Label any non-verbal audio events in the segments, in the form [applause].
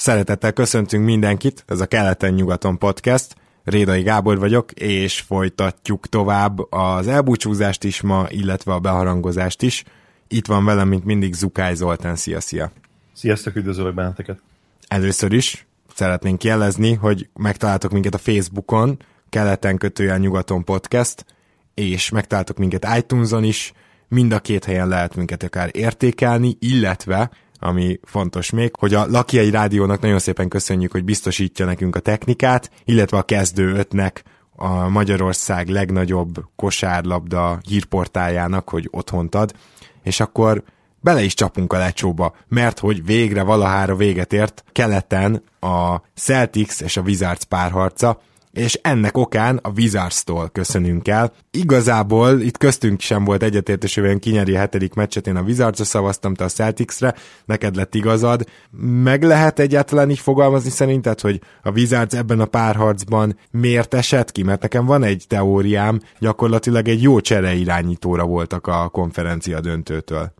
Szeretettel köszöntünk mindenkit, ez a Keleten-nyugaton podcast. Rédai Gábor vagyok, és folytatjuk tovább az elbúcsúzást is ma, illetve a beharangozást is. Itt van velem, mint mindig, Zukály Zoltán. Szia, szia! Sziasztok, üdvözlök benneteket! Először is szeretnénk jelezni, hogy megtaláltok minket a Facebookon, keleten kötően nyugaton podcast, és megtaláltok minket iTunes-on is, mind a két helyen lehet minket akár értékelni, illetve ami fontos még, hogy a Lakiai Rádiónak nagyon szépen köszönjük, hogy biztosítja nekünk a technikát, illetve a kezdő ötnek a Magyarország legnagyobb kosárlabda hírportájának, hogy otthont ad, és akkor bele is csapunk a lecsóba, mert hogy végre valahára véget ért. Keleten a Celtics és a Wizards párharca, és ennek okán a Wizards-tól köszönünk el. Igazából itt köztünk sem volt egyetértés, hogy kinyeri a hetedik meccset, én a Wizards-ra szavaztam, te a Celtics-re, neked lett igazad. Meg lehet egyáltalán így fogalmazni szerinted, hogy a Wizards ebben a párharcban miért esett ki? Mert nekem van egy teóriám, gyakorlatilag egy jó csere irányítóra voltak a konferencia döntőtől.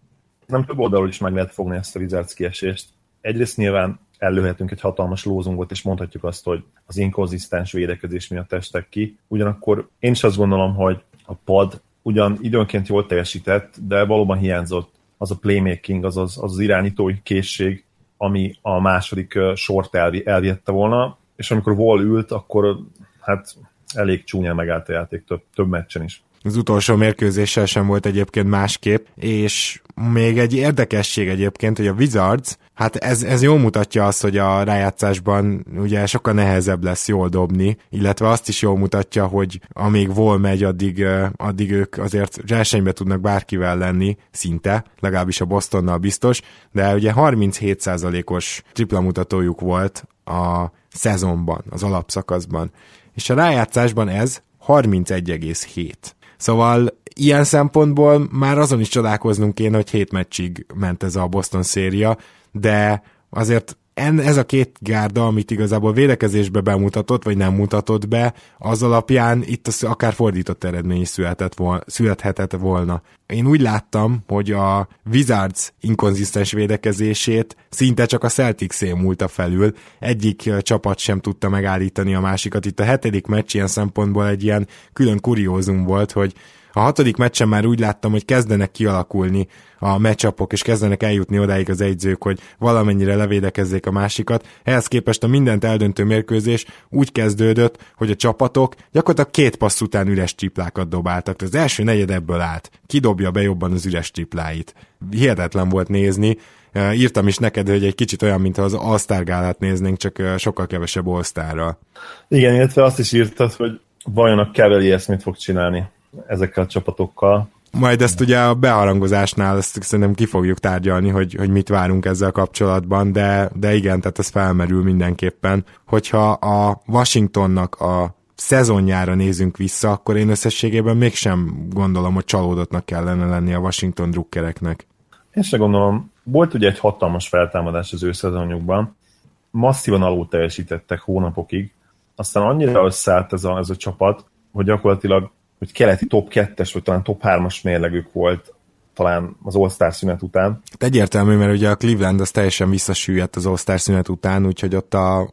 Nem több oldalról is meg lehet fogni ezt a Wizards kiesést. Egyrészt nyilván ellőhetünk egy hatalmas lózungot, és mondhatjuk azt, hogy az inkonzisztens védekezés miatt estek ki. Ugyanakkor én is azt gondolom, hogy a pad ugyan időnként jól teljesített, de valóban hiányzott az a playmaking, az az, az, irányítói készség, ami a második sort elvi, elviette volna, és amikor Wall ült, akkor hát elég csúnyán megállt a játék több, több meccsen is. Az utolsó mérkőzéssel sem volt egyébként másképp, és még egy érdekesség egyébként, hogy a Wizards, hát ez, ez jól mutatja azt, hogy a rájátszásban ugye sokkal nehezebb lesz jól dobni, illetve azt is jól mutatja, hogy amíg vol megy, addig, addig ők azért versenybe tudnak bárkivel lenni, szinte, legalábbis a Bostonnal biztos, de ugye 37%-os tripla mutatójuk volt a szezonban, az alapszakaszban. És a rájátszásban ez 31,7. Szóval ilyen szempontból már azon is csodálkoznunk kéne, hogy hét meccsig ment ez a Boston széria, de azért en, ez a két gárda, amit igazából védekezésbe bemutatott, vagy nem mutatott be, az alapján itt az akár fordított eredmény is született volna, születhetett volna. Én úgy láttam, hogy a Wizards inkonzisztens védekezését szinte csak a celtics múlta felül, egyik csapat sem tudta megállítani a másikat. Itt a hetedik meccs ilyen szempontból egy ilyen külön kuriózum volt, hogy a hatodik meccsen már úgy láttam, hogy kezdenek kialakulni a meccsapok, és kezdenek eljutni odáig az egyzők, hogy valamennyire levédekezzék a másikat. Ehhez képest a mindent eldöntő mérkőzés úgy kezdődött, hogy a csapatok gyakorlatilag két passz után üres triplákat dobáltak. Az első negyed ebből állt. Kidobja be jobban az üres tripláit. Hihetetlen volt nézni. Írtam is neked, hogy egy kicsit olyan, mint az All-Star néznénk, csak sokkal kevesebb all Igen, illetve azt is írtad, hogy vajon a Cavaliers mit fog csinálni ezekkel a csapatokkal. Majd ezt ugye a beharangozásnál ezt szerintem ki fogjuk tárgyalni, hogy, hogy mit várunk ezzel kapcsolatban, de, de igen, tehát ez felmerül mindenképpen. Hogyha a Washingtonnak a szezonjára nézünk vissza, akkor én összességében mégsem gondolom, hogy csalódottnak kellene lenni a Washington drukkereknek. Én sem gondolom. Volt ugye egy hatalmas feltámadás az ő szezonjukban, masszívan alul teljesítettek hónapokig, aztán annyira összeállt ez a, ez a csapat, hogy gyakorlatilag hogy keleti top 2-es, vagy talán top 3-as mérlegük volt talán az All-Star szünet után. Hát egyértelmű, mert ugye a Cleveland az teljesen visszasüllyedt az All-Star szünet után, úgyhogy ott a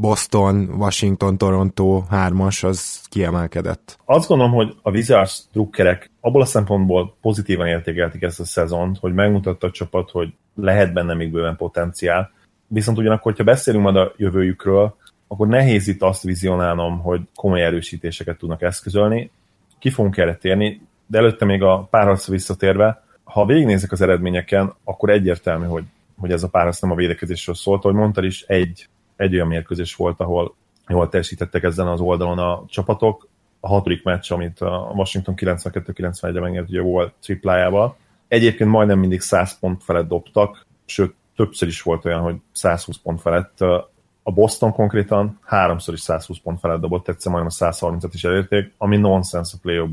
Boston, Washington, Toronto hármas az kiemelkedett. Azt gondolom, hogy a Wizards drukkerek abból a szempontból pozitívan értékelték ezt a szezont, hogy megmutatta a csapat, hogy lehet benne még bőven potenciál. Viszont ugyanakkor, ha beszélünk majd a jövőjükről, akkor nehéz itt azt vizionálnom, hogy komoly erősítéseket tudnak eszközölni. Ki fogunk erre térni, de előtte még a párharcra visszatérve, ha végignézek az eredményeken, akkor egyértelmű, hogy, hogy ez a párharc nem a védekezésről szólt. Ahogy mondtad is, egy, egy olyan mérkőzés volt, ahol jól teljesítettek ezen az oldalon a csapatok. A hatodik meccs, amit a Washington 92-91-re megnyert, ugye volt triplájával. Egyébként majdnem mindig 100 pont felett dobtak, sőt, többször is volt olyan, hogy 120 pont felett a Boston konkrétan háromszor is 120 pont felett dobott, egyszer majdnem a 130-at is elérték, ami nonsens a play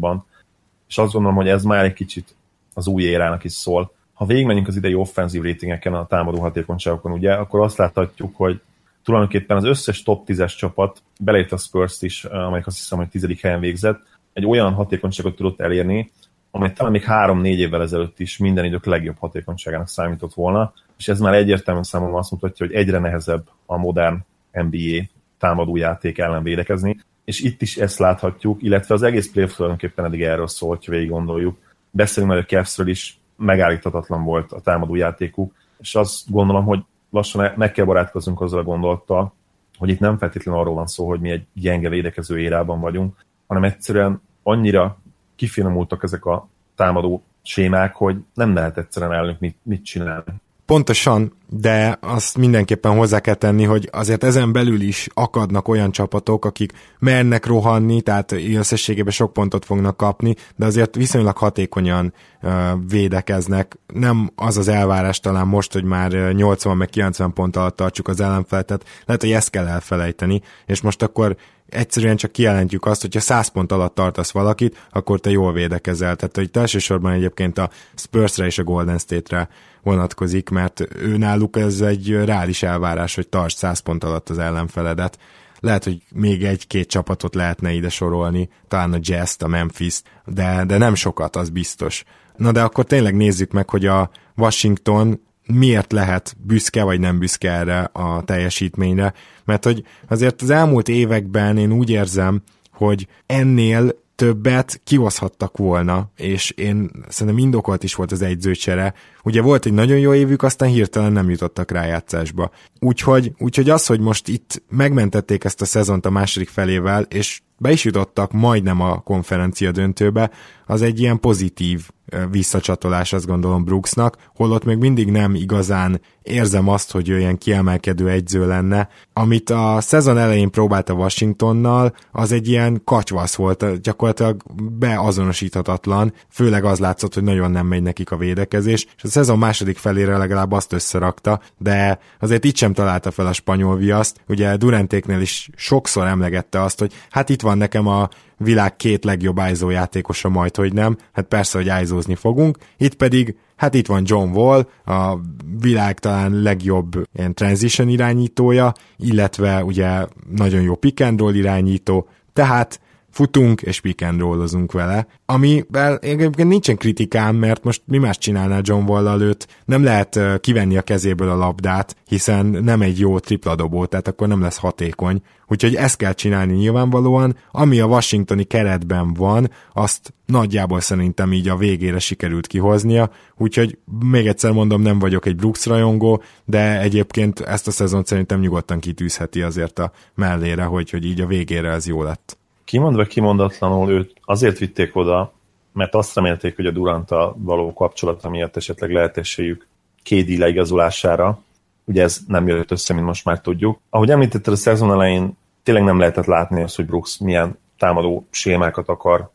És azt gondolom, hogy ez már egy kicsit az új érának is szól. Ha végigmenjünk az idei offenzív ratingeken, a támadó hatékonyságokon, ugye, akkor azt láthatjuk, hogy tulajdonképpen az összes top 10-es csapat, belejött a spurs is, amelyik azt hiszem, hogy tizedik helyen végzett, egy olyan hatékonyságot tudott elérni, amely talán még három-négy évvel ezelőtt is minden idők legjobb hatékonyságának számított volna, és ez már egyértelműen számomra azt mutatja, hogy egyre nehezebb a modern NBA támadójáték ellen védekezni, és itt is ezt láthatjuk, illetve az egész playoff tulajdonképpen eddig erről szól, hogy végig gondoljuk. Beszélünk majd a Cavsről is, megállíthatatlan volt a támadójátékuk, és azt gondolom, hogy lassan meg kell barátkoznunk azzal a gondolattal, hogy itt nem feltétlenül arról van szó, hogy mi egy gyenge védekező érában vagyunk, hanem egyszerűen annyira kifinomultak ezek a támadó sémák, hogy nem lehet egyszerűen elnök mit, mit csinálni. Pontosan, de azt mindenképpen hozzá kell tenni, hogy azért ezen belül is akadnak olyan csapatok, akik mernek rohanni, tehát összességében sok pontot fognak kapni, de azért viszonylag hatékonyan uh, védekeznek. Nem az az elvárás talán most, hogy már 80 meg 90 pont alatt tartsuk az ellenfelet, lehet, hogy ezt kell elfelejteni, és most akkor egyszerűen csak kijelentjük azt, hogy ha 100 pont alatt tartasz valakit, akkor te jól védekezel. Tehát hogy elsősorban egyébként a Spursre és a Golden State-re vonatkozik, mert ő náluk ez egy reális elvárás, hogy tarts 100 pont alatt az ellenfeledet. Lehet, hogy még egy-két csapatot lehetne ide sorolni, talán a jazz a memphis de, de nem sokat, az biztos. Na de akkor tényleg nézzük meg, hogy a Washington miért lehet büszke vagy nem büszke erre a teljesítményre, mert hogy azért az elmúlt években én úgy érzem, hogy ennél többet kihozhattak volna, és én szerintem indokolt is volt az egyzőcsere. Ugye volt egy nagyon jó évük, aztán hirtelen nem jutottak rájátszásba. Úgyhogy, úgyhogy az, hogy most itt megmentették ezt a szezont a második felével, és be is jutottak majdnem a konferencia döntőbe, az egy ilyen pozitív visszacsatolás, azt gondolom Brooksnak, holott még mindig nem igazán érzem azt, hogy ilyen kiemelkedő egyző lenne. Amit a szezon elején próbált a Washingtonnal, az egy ilyen katyvasz volt, gyakorlatilag beazonosíthatatlan, főleg az látszott, hogy nagyon nem megy nekik a védekezés, és szezon második felére legalább azt összerakta, de azért itt sem találta fel a spanyol viaszt. Ugye Durantéknél is sokszor emlegette azt, hogy hát itt van nekem a világ két legjobb ISO játékosa majd, hogy nem. Hát persze, hogy iso fogunk. Itt pedig, hát itt van John Wall, a világ talán legjobb ilyen transition irányítója, illetve ugye nagyon jó pick and roll irányító, tehát futunk és pick and rollozunk vele, amivel egyébként nincsen kritikám, mert most mi más csinálná John wall őt, nem lehet kivenni a kezéből a labdát, hiszen nem egy jó tripla dobó, tehát akkor nem lesz hatékony. Úgyhogy ezt kell csinálni nyilvánvalóan, ami a washingtoni keretben van, azt nagyjából szerintem így a végére sikerült kihoznia, úgyhogy még egyszer mondom, nem vagyok egy Brooks rajongó, de egyébként ezt a szezont szerintem nyugodtan kitűzheti azért a mellére, hogy, hogy így a végére ez jó lett kimondva kimondatlanul őt azért vitték oda, mert azt remélték, hogy a Duranta való kapcsolata miatt esetleg lehet esélyük Kédi leigazolására. Ugye ez nem jött össze, mint most már tudjuk. Ahogy említetted, a szezon elején tényleg nem lehetett látni azt, hogy Brooks milyen támadó sémákat akar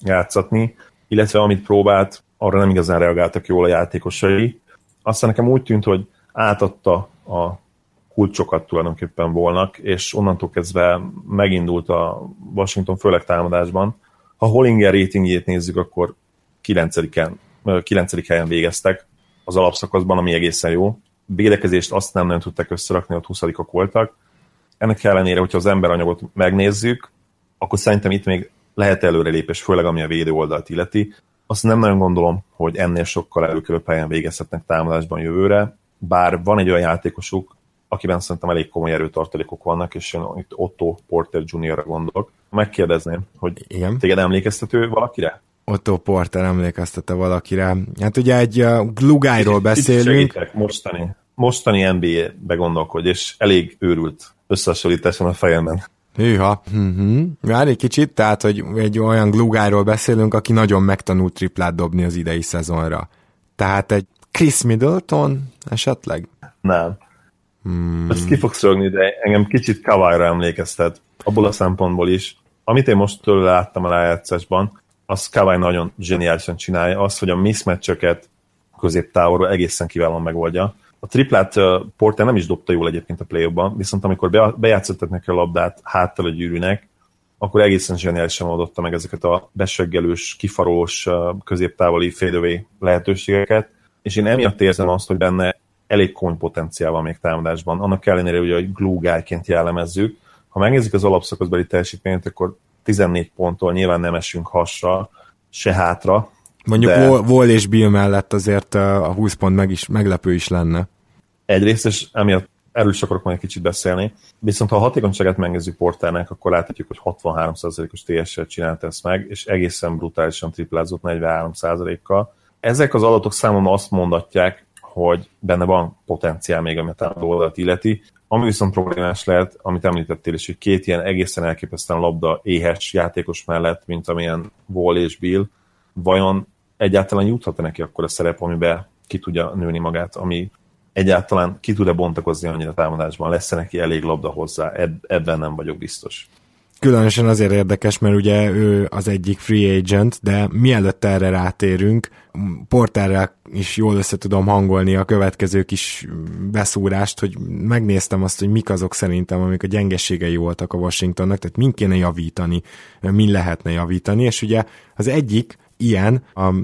játszatni, illetve amit próbált, arra nem igazán reagáltak jól a játékosai. Aztán nekem úgy tűnt, hogy átadta a kulcsokat tulajdonképpen volnak, és onnantól kezdve megindult a Washington főleg támadásban. Ha Hollinger ratingjét nézzük, akkor 9. 9. helyen végeztek az alapszakaszban, ami egészen jó. Védekezést azt nem nagyon tudták összerakni, ott 20 voltak. Ennek ellenére, hogyha az emberanyagot megnézzük, akkor szerintem itt még lehet előrelépés, főleg ami a védő oldalt illeti. Azt nem nagyon gondolom, hogy ennél sokkal előkelőbb helyen végezhetnek támadásban jövőre, bár van egy olyan játékosuk, akiben szerintem elég komoly erőtartalékok vannak, és én itt Otto Porter Jr.-ra gondolok. Megkérdezném, hogy Igen. téged emlékeztető valakire? Otto Porter emlékeztette valakire. Hát ugye egy uh, glugájról beszélünk. Segítek, mostani, mostani NBA-be gondolkodj, és elég őrült összehasonlításon a fejemben. Hűha. Uh-huh. Várj egy kicsit, tehát, hogy egy olyan glugájról beszélünk, aki nagyon megtanult triplát dobni az idei szezonra. Tehát egy Chris Middleton esetleg? Nem. Hmm. Ezt ki fogsz rögni, de engem kicsit Kawai-ra emlékeztet, abból a szempontból is. Amit én most tőle láttam a rájátszásban, az Kawai nagyon zseniálisan csinálja, az, hogy a mismatchöket középtávolról egészen kiválóan megoldja. A triplát Porter nem is dobta jól egyébként a play viszont amikor be, bejátszottak neki a labdát háttal a gyűrűnek, akkor egészen zseniálisan oldotta meg ezeket a beseggelős, kifarolós uh, középtávoli fadeaway lehetőségeket, és én emiatt érzem azt, hogy benne elég komoly potenciál van még támadásban. Annak ellenére, hogy a glue guy-ként jellemezzük. Ha megnézzük az alapszakaszbeli teljesítményt, akkor 14 ponttól nyilván nem esünk hasra, se hátra. Mondjuk de... Wall és Bill mellett azért a 20 pont meg is, meglepő is lenne. Egyrészt, és emiatt erről is akarok majd egy kicsit beszélni. Viszont ha a hatékonyságát megnézzük Porternek, akkor láthatjuk, hogy 63%-os TS-sel csinálta ezt meg, és egészen brutálisan triplázott 43%-kal. Ezek az adatok számomra azt mondatják, hogy benne van potenciál még, amit a oldalt illeti. Ami viszont problémás lehet, amit említettél is, hogy két ilyen egészen elképesztően labda éhes játékos mellett, mint amilyen Wall és Bill, vajon egyáltalán juthat-e neki akkor a szerep, amiben ki tudja nőni magát, ami egyáltalán ki tud-e bontakozni annyira támadásban, lesz-e neki elég labda hozzá, Eb- ebben nem vagyok biztos. Különösen azért érdekes, mert ugye ő az egyik free agent, de mielőtt erre rátérünk, Porterrel is jól össze tudom hangolni a következő kis beszúrást, hogy megnéztem azt, hogy mik azok szerintem, amik a gyengeségei voltak a Washingtonnak, tehát min kéne javítani, min lehetne javítani, és ugye az egyik ilyen, a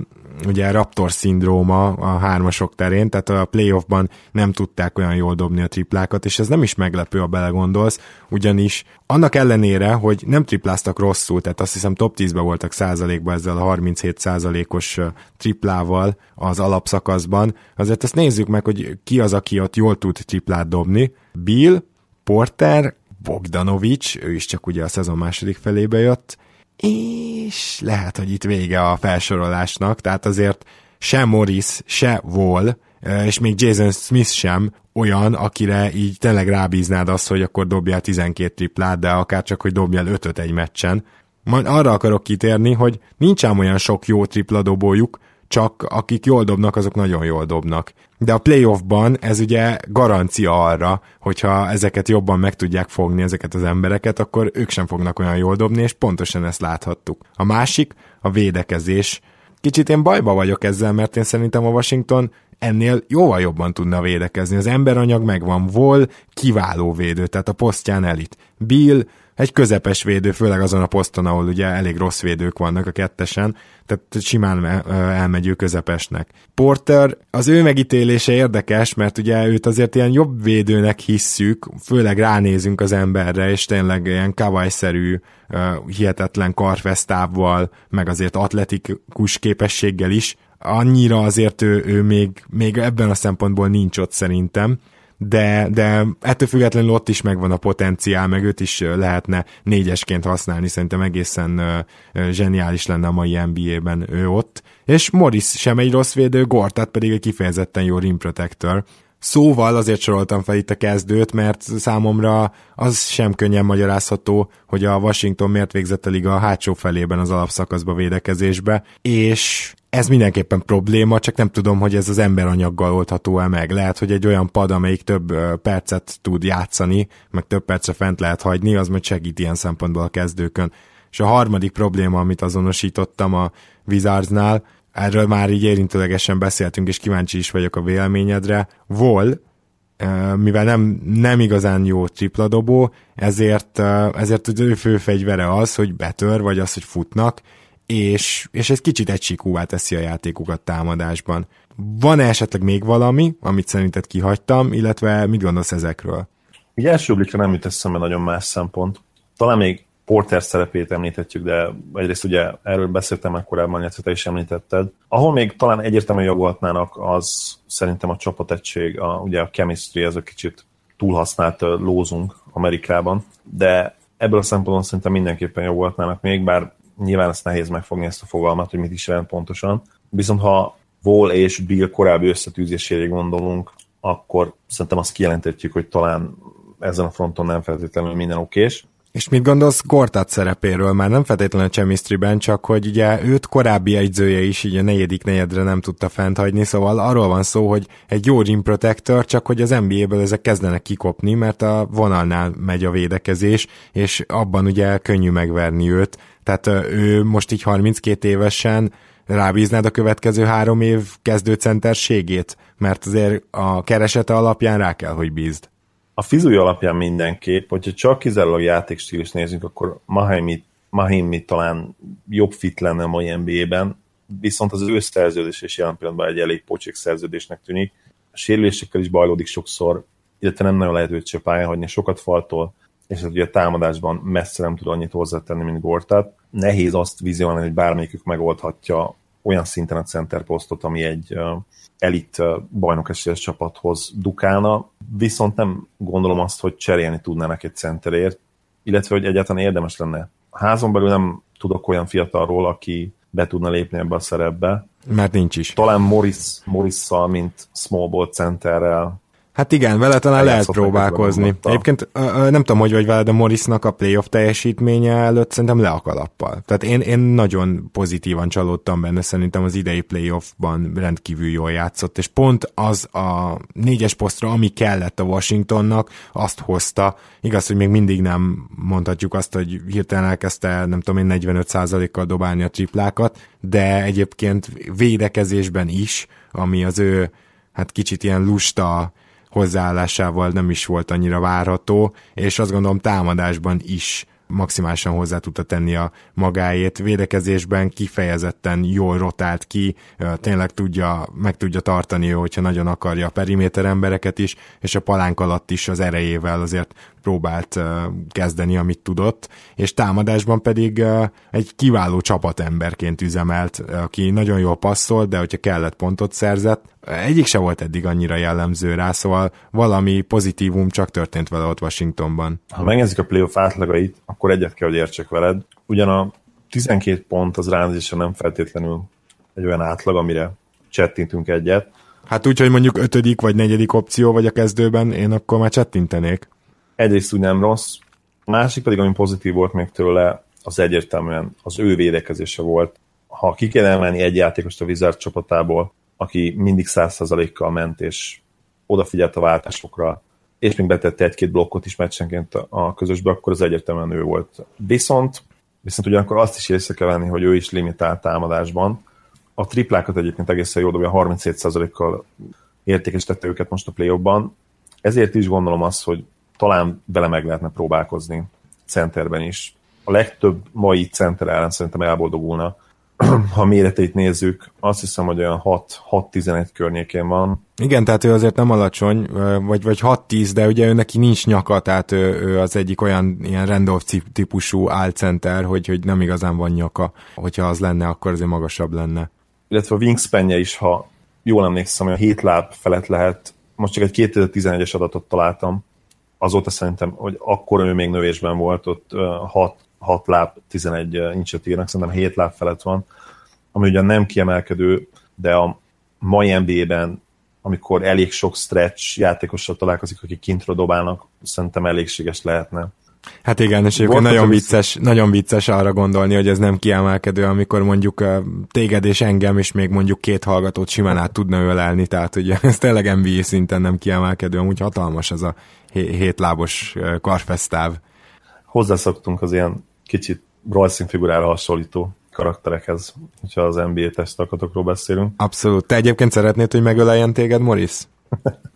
ugye Raptor szindróma a hármasok terén, tehát a playoffban nem tudták olyan jól dobni a triplákat, és ez nem is meglepő, ha belegondolsz, ugyanis annak ellenére, hogy nem tripláztak rosszul, tehát azt hiszem top 10-ben voltak százalékban ezzel a 37 százalékos triplával az alapszakaszban, azért azt nézzük meg, hogy ki az, aki ott jól tud triplát dobni. Bill, Porter, Bogdanovics, ő is csak ugye a szezon második felébe jött, és lehet, hogy itt vége a felsorolásnak, tehát azért se Morris, se Wall, és még Jason Smith sem olyan, akire így tényleg rábíznád azt, hogy akkor dobjál 12 triplát, de akár csak, hogy dobjál 5 egy meccsen. Majd arra akarok kitérni, hogy nincs ám olyan sok jó tripla dobójuk, csak akik jól dobnak, azok nagyon jól dobnak. De a playoffban ez ugye garancia arra, hogyha ezeket jobban meg tudják fogni, ezeket az embereket, akkor ők sem fognak olyan jól dobni, és pontosan ezt láthattuk. A másik, a védekezés. Kicsit én bajba vagyok ezzel, mert én szerintem a Washington ennél jóval jobban tudna védekezni. Az emberanyag megvan, Vol kiváló védő, tehát a posztján elit. Bill egy közepes védő, főleg azon a poszton, ahol ugye elég rossz védők vannak a kettesen, tehát simán elmegy ő közepesnek. Porter, az ő megítélése érdekes, mert ugye őt azért ilyen jobb védőnek hisszük, főleg ránézünk az emberre, és tényleg ilyen kavajszerű, hihetetlen karfesztávval, meg azért atletikus képességgel is, annyira azért ő, ő még, még ebben a szempontból nincs ott szerintem, de, de ettől függetlenül ott is megvan a potenciál, meg őt is lehetne négyesként használni, szerintem egészen zseniális lenne a mai NBA-ben ő ott. És Morris sem egy rossz védő, Gortat pedig egy kifejezetten jó rim protector. Szóval azért soroltam fel itt a kezdőt, mert számomra az sem könnyen magyarázható, hogy a Washington miért végzett a liga a hátsó felében az alapszakaszba védekezésbe, és ez mindenképpen probléma, csak nem tudom, hogy ez az emberanyaggal oldható-e meg. Lehet, hogy egy olyan pad, amelyik több percet tud játszani, meg több percre fent lehet hagyni, az majd segít ilyen szempontból a kezdőkön. És a harmadik probléma, amit azonosítottam a Wizardsnál, erről már így érintőlegesen beszéltünk, és kíváncsi is vagyok a véleményedre. Vol, mivel nem, nem igazán jó tripladobó, ezért, ezért az ő fő fegyvere az, hogy betör, vagy az, hogy futnak, és, és ez kicsit egysíkúvá teszi a játékokat támadásban. Van-e esetleg még valami, amit szerinted kihagytam, illetve mit gondolsz ezekről? Ugye első blikra nem jut eszembe nagyon más szempont. Talán még Porter szerepét említhetjük, de egyrészt ugye erről beszéltem már korábban, illetve te is említetted. Ahol még talán egyértelműen jogoltnának, az szerintem a csapategység, a, ugye a chemistry, ez a kicsit túlhasznált lózunk Amerikában, de ebből a szempontból szerintem mindenképpen jogoltnának még, bár nyilván ezt nehéz megfogni ezt a fogalmat, hogy mit is jelent pontosan. Viszont ha Wall és Bill korábbi összetűzésére gondolunk, akkor szerintem azt kijelenthetjük, hogy talán ezen a fronton nem feltétlenül minden okés. És mit gondolsz Gortat szerepéről? Már nem feltétlenül a chemistry csak hogy ugye őt korábbi egyzője is így a negyedik negyedre nem tudta fent hagyni, szóval arról van szó, hogy egy jó rim protector, csak hogy az NBA-ből ezek kezdenek kikopni, mert a vonalnál megy a védekezés, és abban ugye könnyű megverni őt. Tehát ő most így 32 évesen rábíznád a következő három év kezdőcenterségét, mert azért a keresete alapján rá kell, hogy bízd. A fizúja alapján mindenképp, hogyha csak kizárólag játékstílus nézünk, akkor Mahimi, Mahimi talán jobb fit lenne a mai NBA-ben, viszont az ő szerződés és jelen pillanatban egy elég pocsék szerződésnek tűnik. A sérülésekkel is bajlódik sokszor, illetve nem nagyon lehet őt se pályán hagyni, sokat faltól, és ez ugye a támadásban messze nem tud annyit hozzátenni, mint Gortat. Nehéz azt vizionálni, hogy bármelyikük megoldhatja olyan szinten a center posztot, ami egy elit bajnok esélyes csapathoz dukálna, viszont nem gondolom azt, hogy cserélni tudnának egy centerért, illetve hogy egyáltalán érdemes lenne. A házon belül nem tudok olyan fiatalról, aki be tudna lépni ebbe a szerepbe. Mert nincs is. Talán Morris, Morris-szal, mint small ball centerrel Hát igen, vele talán lehet próbálkozni. Egyébként nem tudom, hogy vagy veled a Morrisnak a playoff teljesítménye előtt szerintem le a kalappal. Tehát én, én nagyon pozitívan csalódtam benne, szerintem az idei playoffban rendkívül jól játszott, és pont az a négyes posztra, ami kellett a Washingtonnak, azt hozta. Igaz, hogy még mindig nem mondhatjuk azt, hogy hirtelen elkezdte, nem tudom én, 45%-kal dobálni a triplákat, de egyébként védekezésben is, ami az ő hát kicsit ilyen lusta hozzáállásával nem is volt annyira várható, és azt gondolom támadásban is maximálisan hozzá tudta tenni a magáét. Védekezésben kifejezetten jól rotált ki, tényleg tudja, meg tudja tartani, hogyha nagyon akarja a periméter embereket is, és a palánk alatt is az erejével azért próbált kezdeni, amit tudott, és támadásban pedig egy kiváló csapatemberként üzemelt, aki nagyon jól passzolt, de hogyha kellett pontot szerzett, egyik se volt eddig annyira jellemző rá, szóval valami pozitívum csak történt vele ott Washingtonban. Ha megnézzük a playoff átlagait, akkor egyet kell, hogy értsek veled. Ugyan a 12 pont az ránzésa nem feltétlenül egy olyan átlag, amire csettintünk egyet. Hát úgy, hogy mondjuk ötödik vagy negyedik opció vagy a kezdőben, én akkor már csettintenék egyrészt úgy nem rossz, másik pedig, ami pozitív volt még tőle, az egyértelműen az ő védekezése volt. Ha ki kéne emelni egy játékost a Wizard csapatából, aki mindig 100%-kal ment, és odafigyelt a váltásokra, és még betette egy-két blokkot is meccsenként a közösbe, akkor az egyértelműen ő volt. Viszont, viszont ugyanakkor azt is észre kell venni, hogy ő is limitált támadásban. A triplákat egyébként egészen jó dobja, 37%-kal értékesítette őket most a play Ezért is gondolom azt, hogy talán vele meg lehetne próbálkozni centerben is. A legtöbb mai center ellen szerintem elboldogulna. [clears throat] ha méreteit nézzük, azt hiszem, hogy olyan 6-11 környékén van. Igen, tehát ő azért nem alacsony, vagy, vagy 6-10, de ugye ő neki nincs nyaka, tehát ő, ő az egyik olyan ilyen Randolph típusú álcenter, hogy, hogy nem igazán van nyaka. Hogyha az lenne, akkor azért magasabb lenne. Illetve a wingspanje is, ha jól emlékszem, hogy a 7 láb felett lehet, most csak egy 2011-es adatot találtam, azóta szerintem, hogy akkor ő még növésben volt, ott 6, 6 láb, 11 incset írnak, szerintem 7 láb felett van, ami ugyan nem kiemelkedő, de a mai NBA-ben, amikor elég sok stretch játékossal találkozik, akik kintről dobálnak, szerintem elégséges lehetne. Hát igen, és egyébként nagyon vicces, nagyon vicces arra gondolni, hogy ez nem kiemelkedő, amikor mondjuk téged és engem, és még mondjuk két hallgatót simán át tudna ölelni, tehát ugye [laughs] ez tényleg NBA szinten nem kiemelkedő, amúgy hatalmas ez a hétlábos karfesztáv. Hozzászoktunk az ilyen kicsit rajzszín figurára hasonlító karakterekhez, hogyha az NBA testakatokról beszélünk. Abszolút. Te egyébként szeretnéd, hogy megöleljen téged, Morris? [laughs]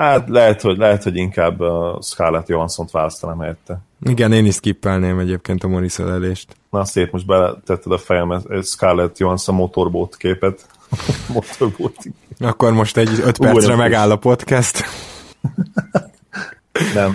hát lehet, hogy, lehet, hogy inkább a Scarlett Johansson-t választanám helyette. Igen, én is skippelném egyébként a Morris ölelést. Na szép, most beletetted a fejem Scarlett Johansson motorbót képet. [laughs] motorbót. Akkor most egy öt percre megáll a podcast. Nem,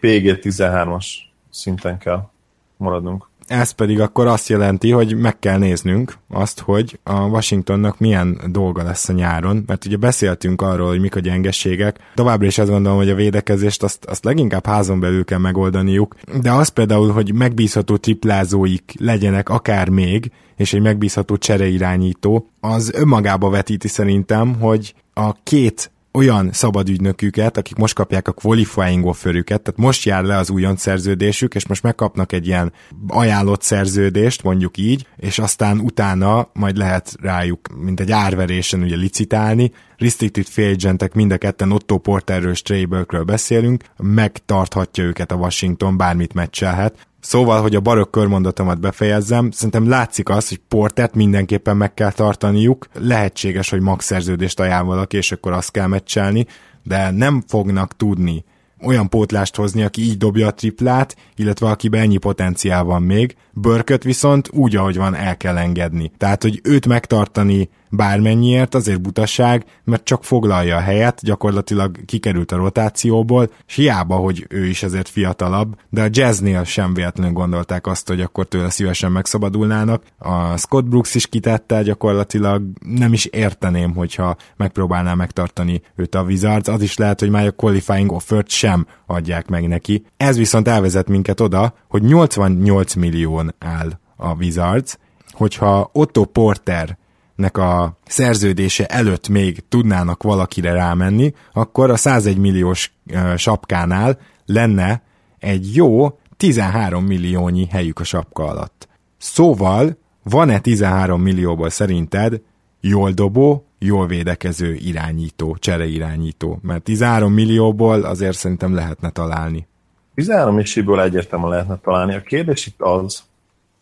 PG 13-as szinten kell maradnunk. Ez pedig akkor azt jelenti, hogy meg kell néznünk azt, hogy a Washingtonnak milyen dolga lesz a nyáron, mert ugye beszéltünk arról, hogy mik a gyengességek. Továbbra is azt gondolom, hogy a védekezést azt, azt leginkább házon belül kell megoldaniuk, de az például, hogy megbízható triplázóik legyenek akár még, és egy megbízható csereirányító, az önmagába vetíti szerintem, hogy a két olyan szabadügynöküket, akik most kapják a qualifying offerüket, tehát most jár le az újon szerződésük, és most megkapnak egy ilyen ajánlott szerződést, mondjuk így, és aztán utána majd lehet rájuk, mint egy árverésen ugye licitálni. Restricted free agentek mind a ketten Otto Porterről és Trey beszélünk, megtarthatja őket a Washington, bármit meccselhet. Szóval, hogy a barok körmondatomat befejezzem, szerintem látszik az, hogy Portert mindenképpen meg kell tartaniuk, lehetséges, hogy max szerződést ajánl valaki, és akkor azt kell meccselni, de nem fognak tudni olyan pótlást hozni, aki így dobja a triplát, illetve akiben ennyi potenciál van még. Börköt viszont úgy, ahogy van, el kell engedni. Tehát, hogy őt megtartani bármennyiért, azért butaság, mert csak foglalja a helyet, gyakorlatilag kikerült a rotációból, és hiába, hogy ő is azért fiatalabb, de a jazznél sem véletlenül gondolták azt, hogy akkor tőle szívesen megszabadulnának. A Scott Brooks is kitette gyakorlatilag, nem is érteném, hogyha megpróbálná megtartani őt a Wizards, az is lehet, hogy már a qualifying offert sem adják meg neki. Ez viszont elvezet minket oda, hogy 88 millión áll a Wizards, hogyha Otto Porter nek a szerződése előtt még tudnának valakire rámenni, akkor a 101 milliós sapkánál lenne egy jó 13 milliónyi helyük a sapka alatt. Szóval van-e 13 millióból szerinted jól dobó, jól védekező irányító, csereirányító? Mert 13 millióból azért szerintem lehetne találni. 13 millióból egyértelműen lehetne találni. A kérdés itt az,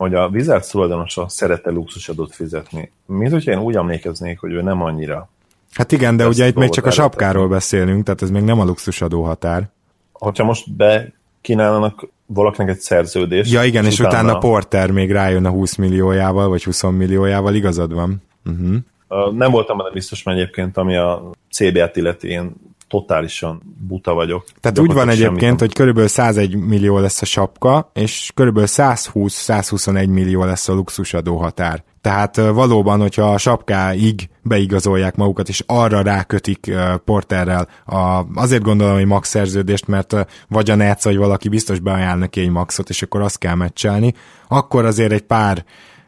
hogy a Wizards tulajdonosa szerette luxusadót fizetni. Mint hogyha én úgy emlékeznék, hogy ő nem annyira. Hát igen, de ugye itt még csak a sapkáról beszélünk, tehát ez még nem a luxusadó határ. Hogyha most be kínálnak valakinek egy szerződést. Ja igen, és, és utána, utána Porter még rájön a 20 milliójával, vagy 20 milliójával, igazad van. Uh-huh. Nem voltam benne biztos, mert egyébként, ami a CBA-t illeti, én totálisan buta vagyok. Tehát úgy van egyébként, hogy körülbelül 101 millió lesz a sapka, és körülbelül 120-121 millió lesz a luxusadó határ. Tehát valóban, hogyha a sapkáig beigazolják magukat, és arra rákötik Porterrel, a, azért gondolom, hogy max szerződést, mert vagy a Netsz, vagy valaki biztos beajánl neki egy maxot, és akkor azt kell meccselni, akkor azért egy pár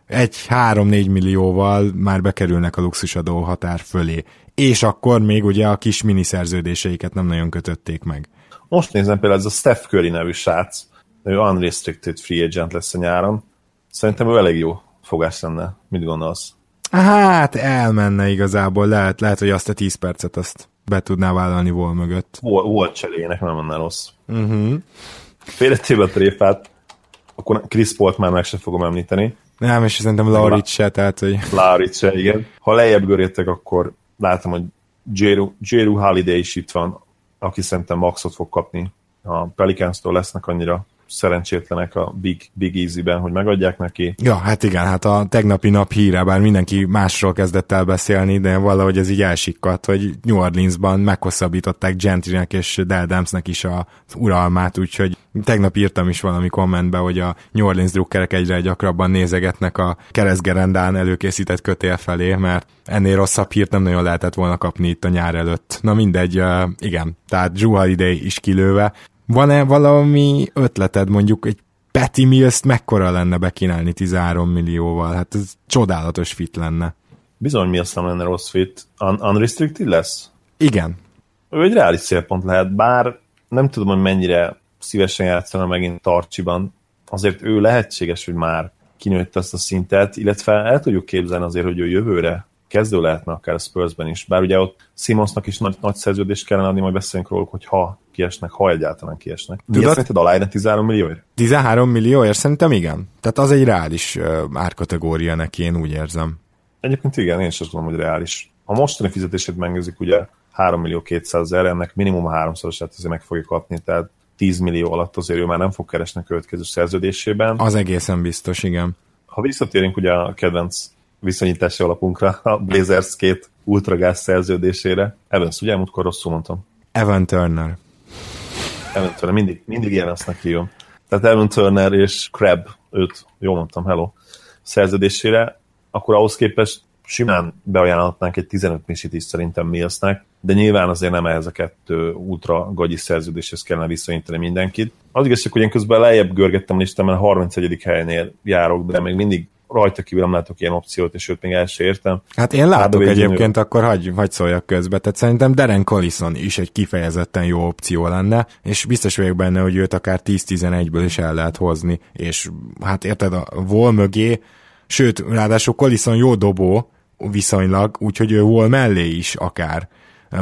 egy 3-4 millióval már bekerülnek a luxusadó határ fölé. És akkor még ugye a kis miniszerződéseiket nem nagyon kötötték meg. Most nézem például ez a Steph Curry nevű srác, ő unrestricted free agent lesz a nyáron. Szerintem ő elég jó fogás lenne. Mit gondolsz? Hát elmenne igazából, lehet, lehet hogy azt a 10 percet azt be tudná vállalni vol mögött. Volt, volt cserének, nem lenne rossz. Uh-huh. Félretéve a tréfát, akkor Chris Paul-t már meg sem fogom említeni. Nem, és szerintem Lauric se, tehát hogy... Lauric se, igen. Ha lejjebb göréltek, akkor látom, hogy Jeru Holiday is itt van, aki szerintem maxot fog kapni. A Pelicans-tól lesznek annyira szerencsétlenek a Big, Big Easy-ben, hogy megadják neki. Ja, hát igen, hát a tegnapi nap híre, bár mindenki másról kezdett el beszélni, de valahogy ez így elsikkadt, hogy New Orleansban meghosszabbították Gentrynek és Deldamsnek is az uralmát, úgyhogy tegnap írtam is valami kommentbe, hogy a New Orleans drukkerek egyre gyakrabban nézegetnek a keresztgerendán előkészített kötél felé, mert ennél rosszabb hírt nem nagyon lehetett volna kapni itt a nyár előtt. Na mindegy, igen, tehát Drew Holiday is kilőve, van-e valami ötleted, mondjuk egy Patty mills mekkora lenne bekínálni 13 millióval? Hát ez csodálatos fit lenne. Bizony Mills nem lenne rossz fit. Un- unrestricted lesz? Igen. Ő egy reális célpont lehet, bár nem tudom, hogy mennyire szívesen játszana megint Tarcsiban. Azért ő lehetséges, hogy már kinőtt ezt a szintet, illetve el tudjuk képzelni azért, hogy ő jövőre kezdő lehetne akár a Spursben is, bár ugye ott Simonsnak is nagy, nagy szerződést kellene adni, majd beszélünk róluk, hogy ha kiesnek, ha egyáltalán kiesnek. Tudod? szerinted aláírna 13 millióért? 13 millióért szerintem igen. Tehát az egy reális uh, árkategória neki, én úgy érzem. Egyébként igen, én is azt gondolom, hogy reális. A mostani fizetését megnézzük, ugye 3 millió 200 ezer, ennek minimum háromszorosát azért meg fogja kapni, tehát 10 millió alatt azért ő már nem fog keresni a következő szerződésében. Az egészen biztos, igen. Ha visszatérünk ugye a kedvenc viszonyítási alapunkra, a Blazers két ultragáz szerződésére. Evans, ugye múltkor rosszul mondtam? Evan Turner. Evan Turner, mindig, mindig Evansnak hívom. Tehát Evan Turner és Crab, őt, jól mondtam, hello, szerződésére, akkor ahhoz képest simán beajánlhatnánk egy 15 misit is szerintem Millsnek, de nyilván azért nem ehhez a kettő ultra gagyi szerződéshez kellene viszonyítani mindenkit. Az igazság, hogy én közben lejjebb görgettem listámon, a 31. helynél járok, de még mindig rajta kívül nem látok ilyen opciót, és őt még el sem értem. Hát én látok hát, egyébként, akkor hagy, hagy szóljak közbe. Tehát szerintem Deren Collison is egy kifejezetten jó opció lenne, és biztos vagyok benne, hogy őt akár 10-11-ből is el lehet hozni, és hát érted, a Vol mögé, sőt, ráadásul Collison jó dobó, viszonylag, úgyhogy ő Wall mellé is akár,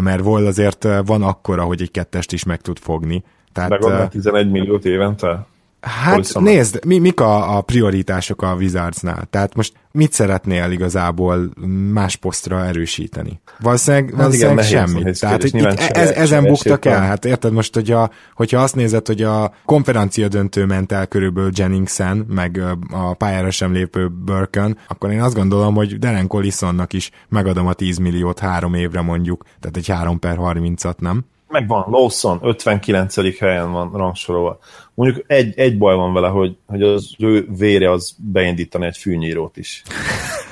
mert Wall azért van akkora, hogy egy kettest is meg tud fogni. Tehát, Megadná 11 milliót évente? Hát nézd, mi, mik a, a prioritások a Wizardsnál? Tehát most mit szeretnél igazából más posztra erősíteni? Valószínűleg, hát valószínűleg igen, semmit. Tehát hogy itt ez, ezen buktak el. Hát érted most, hogyha, hogyha azt nézed, hogy a konferencia döntő ment el körülbelül Jenningsen, meg a pályára sem lépő Burken, akkor én azt gondolom, hogy Deren Collisonnak is megadom a 10 milliót három évre mondjuk, tehát egy 3 per 30-at, nem? Megvan, Lawson 59. helyen van rangsorolva. Mondjuk egy, egy baj van vele, hogy, hogy az ő vére az beindítani egy fűnyírót is.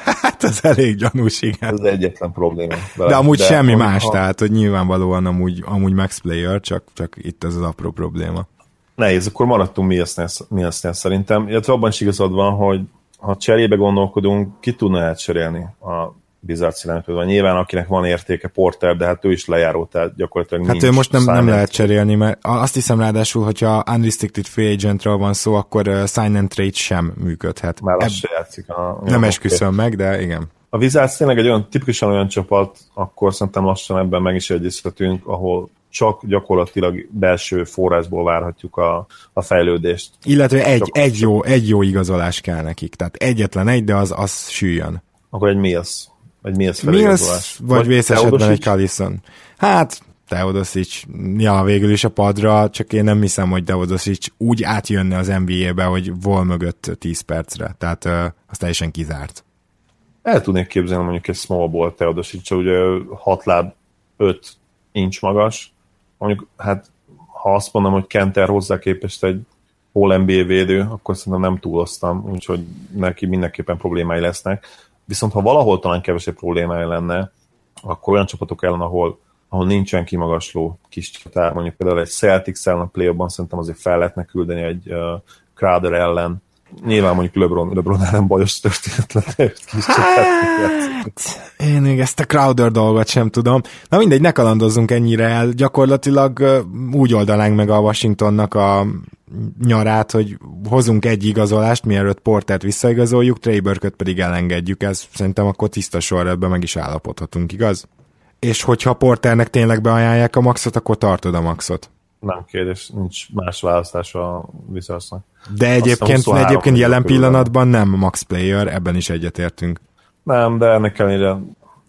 [laughs] hát ez elég gyanús, igen. Ez egyetlen probléma. Vele. De amúgy De semmi más, ha... tehát hogy nyilvánvalóan amúgy, amúgy Max Player, csak, csak itt ez az apró probléma. Nehéz, akkor maradtunk mi ezt szerintem, illetve abban is igazad van, hogy ha cserébe gondolkodunk, ki tudna elcserélni a Bizarre irányítóval. Nyilván akinek van értéke Porter, de hát ő is lejáró, tehát gyakorlatilag Hát ő most nem, nem lehet cserélni, mert azt hiszem ráadásul, hogyha unrestricted free agentről van szó, akkor uh, sign and trade sem működhet. Már Ebb... se játszik. A... Nem esküszöm meg, de igen. A Wizards tényleg egy olyan tipikusan olyan csapat, akkor szerintem lassan ebben meg is egyeztetünk, ahol csak gyakorlatilag belső forrásból várhatjuk a, a fejlődést. Illetve egy, egy, jó, egy jó igazolás kell nekik, tehát egyetlen egy, de az, az süljön. Akkor egy Mills. Vagy mi az Mills, vagy, vagy vész esetben egy Kalisson. Hát, Teodosic, ja, végül is a padra, csak én nem hiszem, hogy Teodosic úgy átjönne az NBA-be, hogy vol mögött 10 percre. Tehát uh, az teljesen kizárt. El tudnék képzelni mondjuk egy small ball Teodosic, ugye 6 láb 5 inch magas. Mondjuk, hát ha azt mondom, hogy Kenter hozzá képest egy All NBA védő, akkor szerintem nem túloztam, úgyhogy neki mindenképpen problémái lesznek Viszont ha valahol talán kevesebb problémája lenne, akkor olyan csapatok ellen, ahol, ahol nincsen kimagasló kis csatár, mondjuk például egy Celtics ellen a play szerintem azért fel lehetne küldeni egy uh, Crowder ellen, Nyilván mondjuk LeBron, LeBron ellen bajos történet lenne, kis hát, én még ezt a Crowder dolgot sem tudom. Na mindegy, ne kalandozzunk ennyire el. Gyakorlatilag úgy oldanánk meg a Washingtonnak a nyarát, hogy hozunk egy igazolást, mielőtt Portert visszaigazoljuk, Trey pedig elengedjük, ez szerintem akkor tiszta sorrendben meg is állapodhatunk, igaz? És hogyha Porternek tényleg beajánlják a maxot, akkor tartod a maxot. Nem kérdés, nincs más választás a Wizardsnak. De egyébként, egyébként jelen pillanatban nem max player, ebben is egyetértünk. Nem, de ennek ellenére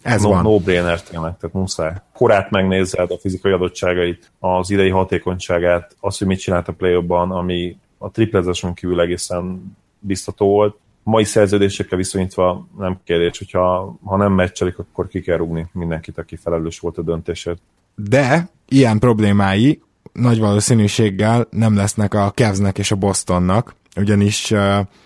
ez no, van. No-brainer tényleg, tehát muszáj. Korát megnézed, a fizikai adottságait, az idei hatékonyságát, azt, hogy mit csinált a play ami a triplezáson kívül egészen biztató volt. Mai szerződésekkel viszonyítva nem kérdés, hogyha ha nem meccselik, akkor ki kell rúgni mindenkit, aki felelős volt a döntésért. De ilyen problémái nagy valószínűséggel nem lesznek a Cavsnek és a Bostonnak, ugyanis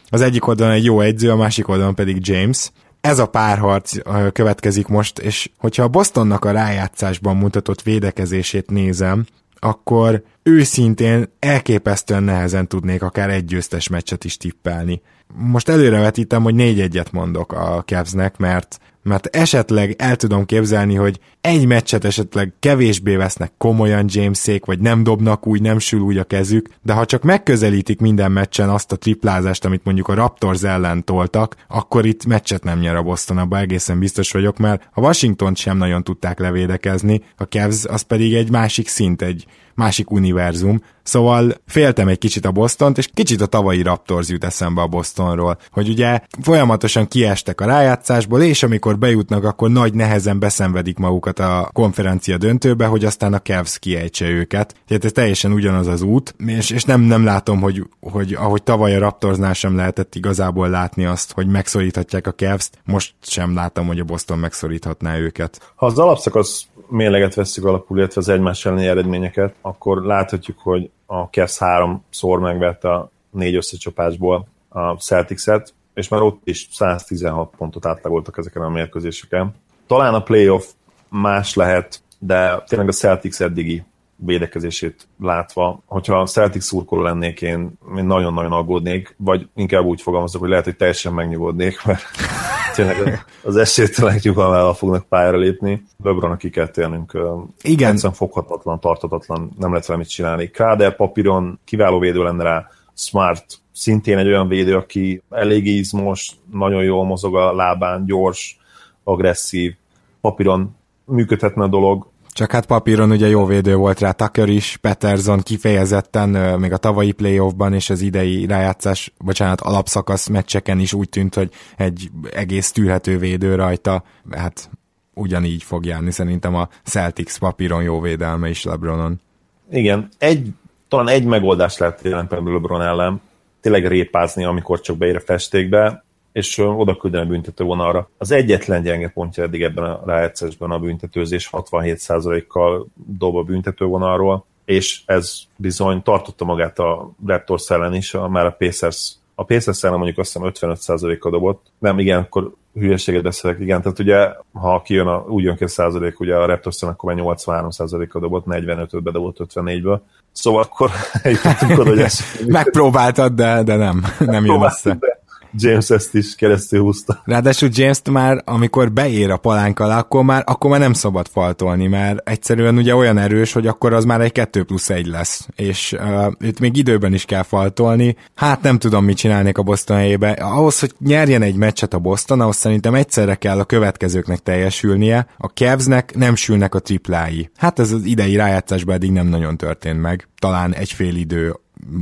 az egyik oldalon egy jó egyző, a másik oldalon pedig James, ez a párharc következik most, és hogyha a Bostonnak a rájátszásban mutatott védekezését nézem, akkor őszintén elképesztően nehezen tudnék akár egy győztes meccset is tippelni. Most előrevetítem, hogy négy egyet mondok a Cavsnek, mert mert esetleg el tudom képzelni, hogy egy meccset esetleg kevésbé vesznek komolyan Jamesék, vagy nem dobnak úgy, nem sül úgy a kezük, de ha csak megközelítik minden meccsen azt a triplázást, amit mondjuk a Raptors ellen toltak, akkor itt meccset nem nyer a Boston, abban egészen biztos vagyok, mert a Washington sem nagyon tudták levédekezni, a Cavs az pedig egy másik szint, egy másik univerzum, Szóval féltem egy kicsit a Bostont, és kicsit a tavalyi Raptors jut eszembe a Bostonról, hogy ugye folyamatosan kiestek a rájátszásból, és amikor bejutnak, akkor nagy nehezen beszenvedik magukat a konferencia döntőbe, hogy aztán a Cavs kiejtse őket. Tehát ez teljesen ugyanaz az út, és, és nem, nem látom, hogy, hogy ahogy tavaly a Raptorsnál sem lehetett igazából látni azt, hogy megszoríthatják a Cavs-t, most sem látom, hogy a Boston megszoríthatná őket. Ha az alapszakasz mérleget veszük alapul, illetve az egymás elleni eredményeket, akkor láthatjuk, hogy a Cavs háromszor megvette a négy összecsapásból a Celtics-et, és már ott is 116 pontot átlagoltak ezeken a mérkőzéseken. Talán a playoff más lehet, de tényleg a Celtics eddigi védekezését látva, hogyha a Celtics szurkoló lennék, én, én nagyon-nagyon aggódnék, vagy inkább úgy fogalmazok, hogy lehet, hogy teljesen megnyugodnék, mert tényleg [laughs] az esélytelenek nyugalmával fognak pályára lépni. LeBronnak ki kell térnünk. Igen. Egyszerűen foghatatlan, tartatatlan, nem lehet vele mit csinálni. Káder papíron kiváló védő lenne rá, Smart szintén egy olyan védő, aki elég izmos, nagyon jól mozog a lábán, gyors, agresszív, papíron működhetne a dolog, Csak hát papíron ugye jó védő volt rá Tucker is, Peterson kifejezetten még a tavalyi playoffban és az idei rájátszás, bocsánat, alapszakasz meccseken is úgy tűnt, hogy egy egész tűrhető védő rajta, hát ugyanígy fog járni szerintem a Celtics papíron jó védelme is LeBronon. Igen, egy, talán egy megoldás lehet jelen LeBron ellen, tényleg répázni, amikor csak beér a festékbe, és oda küldeni a büntetővonalra. Az egyetlen gyenge pontja eddig ebben a rájátszásban a büntetőzés 67%-kal dob a büntetővonalról, és ez bizony tartotta magát a Raptors ellen is, a, már a Pacers a Pacers ellen mondjuk azt hiszem 55%-kal dobott. Nem, igen, akkor hülyeséget beszélek, igen, tehát ugye, ha kijön a, úgy jön ki a százalék, ugye a Raptors akkor már 83%-kal dobott, 45-öt bedobott 54-ből. Szóval akkor [laughs] eljutottunk oda, hogy ez... Megpróbáltad, de, de nem, nem jön össze. De James ezt is keresztül húzta. Ráadásul James már, amikor beér a palánk alá, akkor már, akkor már nem szabad faltolni, mert egyszerűen ugye olyan erős, hogy akkor az már egy 2 plusz 1 lesz, és uh, itt még időben is kell faltolni. Hát nem tudom, mit csinálnék a Boston helyébe. Ahhoz, hogy nyerjen egy meccset a Boston, ahhoz szerintem egyszerre kell a következőknek teljesülnie. A Cavsnek nem sülnek a triplái. Hát ez az idei rájátszásban eddig nem nagyon történt meg. Talán egy fél idő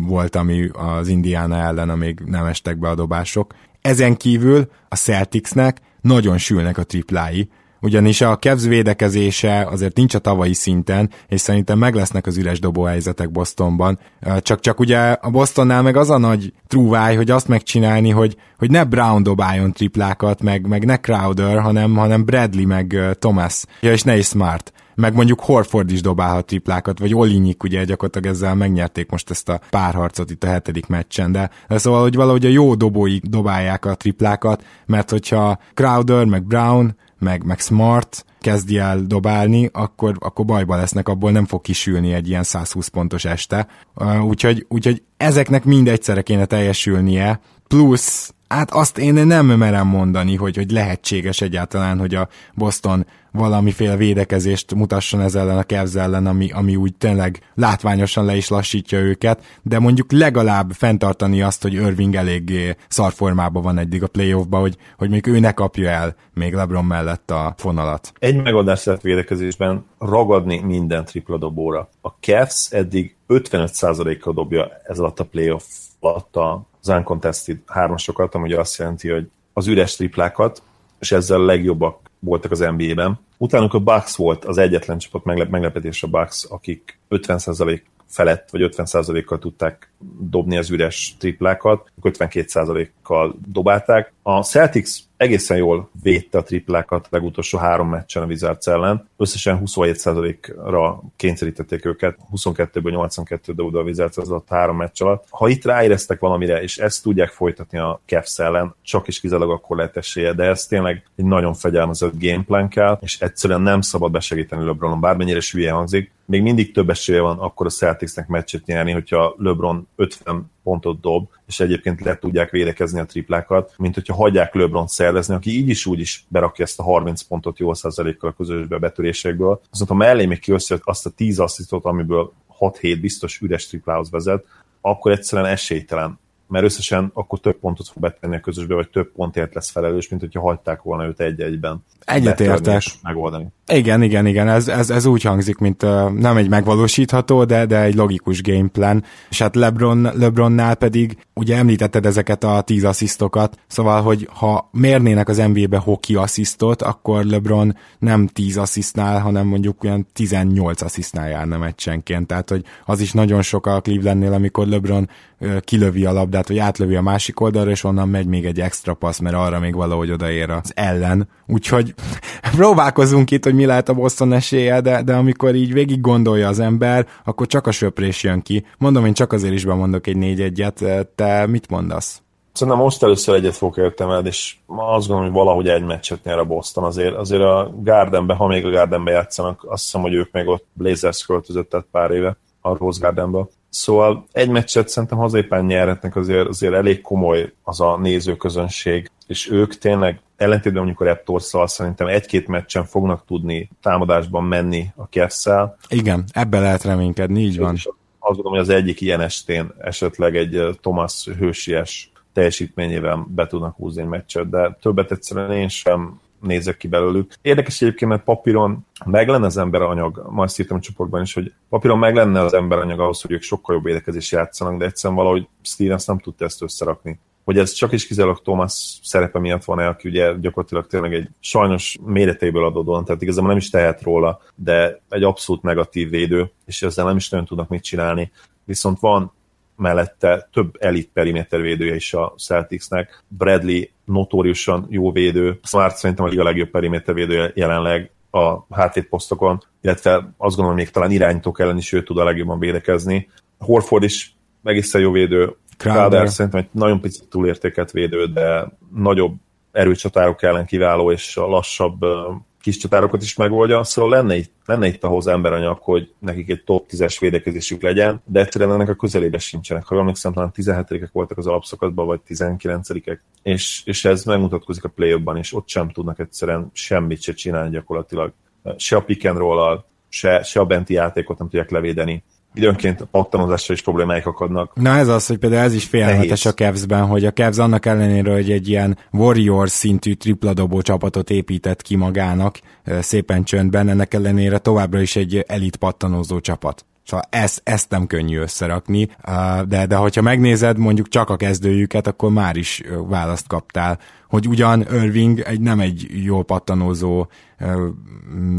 volt, ami az Indiana ellen, amíg nem estek be a dobások. Ezen kívül a Celticsnek nagyon sülnek a triplái, ugyanis a Cavs védekezése azért nincs a tavalyi szinten, és szerintem meg lesznek az üres dobóhelyzetek Bostonban. Csak, csak ugye a Bostonnál meg az a nagy trúváj, hogy azt megcsinálni, hogy, hogy ne Brown dobáljon triplákat, meg, meg ne Crowder, hanem, hanem Bradley, meg Thomas, ja, és ne is Smart meg mondjuk Horford is dobálhat triplákat, vagy Olinyik ugye gyakorlatilag ezzel megnyerték most ezt a párharcot itt a hetedik meccsen, de, de szóval, hogy valahogy a jó dobóik dobálják a triplákat, mert hogyha Crowder, meg Brown, meg, meg Smart kezdi el dobálni, akkor, akkor bajba lesznek, abból nem fog kisülni egy ilyen 120 pontos este. Úgyhogy, úgyhogy ezeknek mind egyszerre kéne teljesülnie, plusz hát azt én nem merem mondani, hogy, hogy lehetséges egyáltalán, hogy a Boston valamiféle védekezést mutasson ez ellen a Cavs ellen, ami, ami úgy tényleg látványosan le is lassítja őket, de mondjuk legalább fenntartani azt, hogy Irving eléggé szarformában van eddig a playoffba, hogy, hogy még ő ne kapja el még LeBron mellett a fonalat. Egy megoldás lehet védekezésben ragadni minden tripla dobóra. A Cavs eddig 55%-kal dobja ez alatt a playoff alatt az uncontested hármasokat, ami azt jelenti, hogy az üres triplákat, és ezzel a legjobbak voltak az NBA-ben. Utána a Bucks volt az egyetlen csapat, meglep, meglepetés a Bucks, akik 50% felett, vagy 50%-kal tudták dobni az üres triplákat, 52%-kal dobálták. A Celtics egészen jól védte a triplákat legutolsó három meccsen a Wizards ellen. Összesen 27%-ra kényszerítették őket, 22-ből 82 dobda a Wizards az a három meccs alatt. Ha itt ráéreztek valamire, és ezt tudják folytatni a Cavs ellen, csak is kizárólag akkor lehet esélye, de ez tényleg egy nagyon fegyelmezett gameplan kell, és egyszerűen nem szabad besegíteni LeBronon, bármennyire is hülye hangzik. Még mindig több esélye van akkor a Celticsnek meccset nyerni, hogyha LeBron 50 pontot dob, és egyébként le tudják védekezni a triplákat, mint hogyha hagyják LeBron szervezni, aki így is úgy is berakja ezt a 30 pontot jó százalékkal a közösbe betörésekből. Viszont ha mellé még kiösszött azt a 10 asszisztot, amiből 6-7 biztos üres triplához vezet, akkor egyszerűen esélytelen mert összesen akkor több pontot fog betenni a közösbe, vagy több pontért lesz felelős, mint hogyha hagyták volna őt egy-egyben. Egyetértek. Megoldani. Igen, igen, igen, ez, ez, ez úgy hangzik, mint uh, nem egy megvalósítható, de, de egy logikus gameplan, és hát Lebron, Lebronnál pedig, ugye említetted ezeket a 10 asszisztokat, szóval, hogy ha mérnének az NBA-be hoki asszisztot, akkor Lebron nem 10 asszisztnál, hanem mondjuk olyan 18 asszisztnál járna meccsenként, tehát hogy az is nagyon sok a Clevelandnél, amikor Lebron kilövi a labdát, vagy átlövi a másik oldalra, és onnan megy még egy extra passz, mert arra még valahogy odaér az ellen. Úgyhogy [laughs] próbálkozunk itt, hogy mi lehet a Boston esélye, de, de amikor így végig gondolja az ember, akkor csak a söprés jön ki. Mondom, én csak azért is bemondok egy négy egyet, te mit mondasz? Szerintem most először egyet fogok értem és azt gondolom, hogy valahogy egy meccset nyer a Boston. Azért, azért a Gardenbe, ha még a Gardenbe játszanak, azt hiszem, hogy ők még ott Blazers költözött pár éve a Rose Gardenbe. Szóval egy meccset szerintem hazépen nyerhetnek, azért, azért elég komoly az a nézőközönség, és ők tényleg ellentétben mondjuk a raptors szerintem egy-két meccsen fognak tudni támadásban menni a Kessel. Igen, ebbe lehet reménykedni, így van. És azt gondolom, hogy az egyik ilyen estén esetleg egy Thomas hősies teljesítményével be tudnak húzni egy meccset, de többet egyszerűen én sem nézek ki belőlük. Érdekes egyébként, mert papíron meg lenne az emberanyag, ma ezt írtam a csoportban is, hogy papíron meg lenne az emberanyag ahhoz, hogy ők sokkal jobb védekezés játszanak, de egyszerűen valahogy Stevens nem tudta ezt összerakni hogy ez csak is kizárólag Thomas szerepe miatt van el, aki ugye gyakorlatilag tényleg egy sajnos méretéből adódóan, tehát igazából nem is tehet róla, de egy abszolút negatív védő, és ezzel nem is nagyon tudnak mit csinálni. Viszont van mellette több elit periméter védője is a Celticsnek. Bradley notóriusan jó védő, Smart szerintem a liga legjobb periméter védője jelenleg a hátvédposztokon, illetve azt gondolom, még talán irányítók ellen is ő tud a legjobban védekezni. Horford is egészen jó védő, Crowder szerintem egy nagyon picit túlértéket védő, de nagyobb erőcsatárok ellen kiváló, és a lassabb kis csatárokat is megoldja, szóval lenne itt, lenne itt ahhoz emberanyag, hogy nekik egy top 10-es védekezésük legyen, de egyszerűen ennek a közelébe sincsenek. Ha emlékszem, talán 17-ek voltak az alapszakaszban, vagy 19-ek, és, és ez megmutatkozik a play és ott sem tudnak egyszerűen semmit se csinálni gyakorlatilag. Se a pick and se, se a benti játékot nem tudják levédeni időnként a pattanozással is problémáik akadnak. Na ez az, hogy például ez is félelmetes a Cavs-ben, hogy a Cavs annak ellenére, hogy egy ilyen Warriors szintű tripladobó csapatot épített ki magának szépen csöndben, ennek ellenére továbbra is egy elit pattanózó csapat. Szóval ezt, ezt nem könnyű összerakni, de, de hogyha megnézed mondjuk csak a kezdőjüket, akkor már is választ kaptál, hogy ugyan Irving egy, nem egy jó pattanózó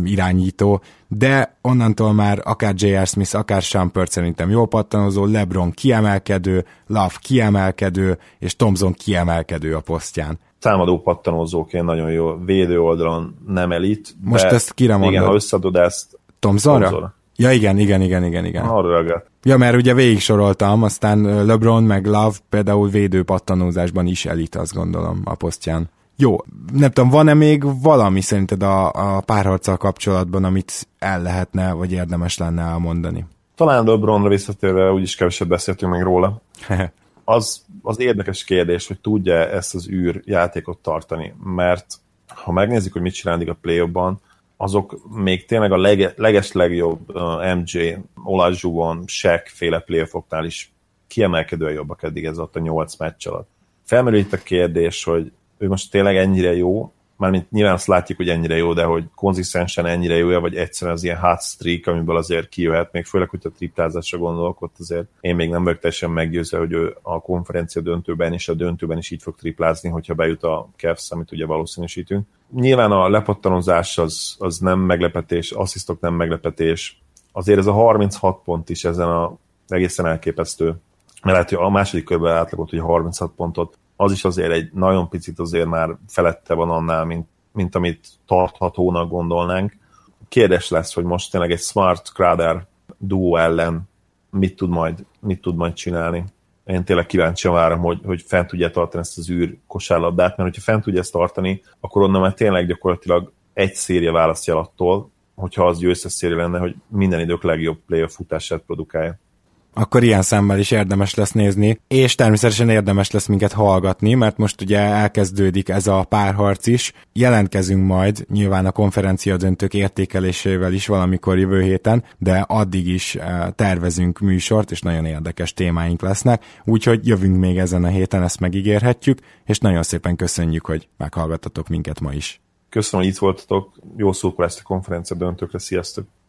irányító, de onnantól már akár J.R. Smith, akár Shumpert szerintem jó pattanózó, LeBron kiemelkedő, Love kiemelkedő, és Thompson kiemelkedő a posztján támadó pattanózóként nagyon jó, védő oldalon nem elit. Most ezt kire mondod? Igen, ha összeadod ezt Thompsonra? Thompsonra. Ja, igen, igen, igen, igen, igen. Arra reagált. Ja, mert ugye végig soroltam, aztán LeBron meg Love például védő pattanózásban is elit, azt gondolom, a posztján. Jó, nem tudom, van-e még valami szerinted a, a párharccal kapcsolatban, amit el lehetne, vagy érdemes lenne elmondani? Talán LeBronra visszatérve úgyis keveset beszéltünk még róla. [laughs] az, az érdekes kérdés, hogy tudja ezt az űr játékot tartani, mert ha megnézzük, hogy mit csinálni a play azok még tényleg a lege, leges legjobb uh, MJ, Olajzsugon, Shaq féle playoffoknál is kiemelkedően jobbak eddig ez ott a nyolc meccs alatt. Felmerül itt a kérdés, hogy ő most tényleg ennyire jó, mármint nyilván azt látjuk, hogy ennyire jó, de hogy konzisztensen ennyire jó, vagy egyszerűen az ilyen hot streak, amiből azért kijöhet, még főleg, hogy a triplázásra gondolok, ott azért én még nem vagyok teljesen meggyőzve, hogy ő a konferencia döntőben és a döntőben is így fog triplázni, hogyha bejut a Cavs, amit ugye valószínűsítünk. Nyilván a lepattanozás az, az nem meglepetés, asszisztok nem meglepetés, azért ez a 36 pont is ezen a egészen elképesztő mert lehet, hogy a második körben átlagot, hogy 36 pontot az is azért egy nagyon picit azért már felette van annál, mint, mint amit tarthatónak gondolnánk. Kérdés lesz, hogy most tényleg egy Smart Crowder duo ellen mit tud majd, mit tud majd csinálni. Én tényleg kíváncsi várom, hogy, hogy fent tudja tartani ezt az űr kosárlabdát, mert hogyha fent tudja ezt tartani, akkor onnan már tényleg gyakorlatilag egy széria választja attól, hogyha az győztes széria lenne, hogy minden idők legjobb playoff futását produkálja akkor ilyen szemmel is érdemes lesz nézni, és természetesen érdemes lesz minket hallgatni, mert most ugye elkezdődik ez a párharc is. Jelentkezünk majd nyilván a konferencia döntők értékelésével is valamikor jövő héten, de addig is eh, tervezünk műsort, és nagyon érdekes témáink lesznek, úgyhogy jövünk még ezen a héten, ezt megígérhetjük, és nagyon szépen köszönjük, hogy meghallgattatok minket ma is. Köszönöm, hogy itt voltatok, jó ezt a konferencia döntőkre, sziasztok!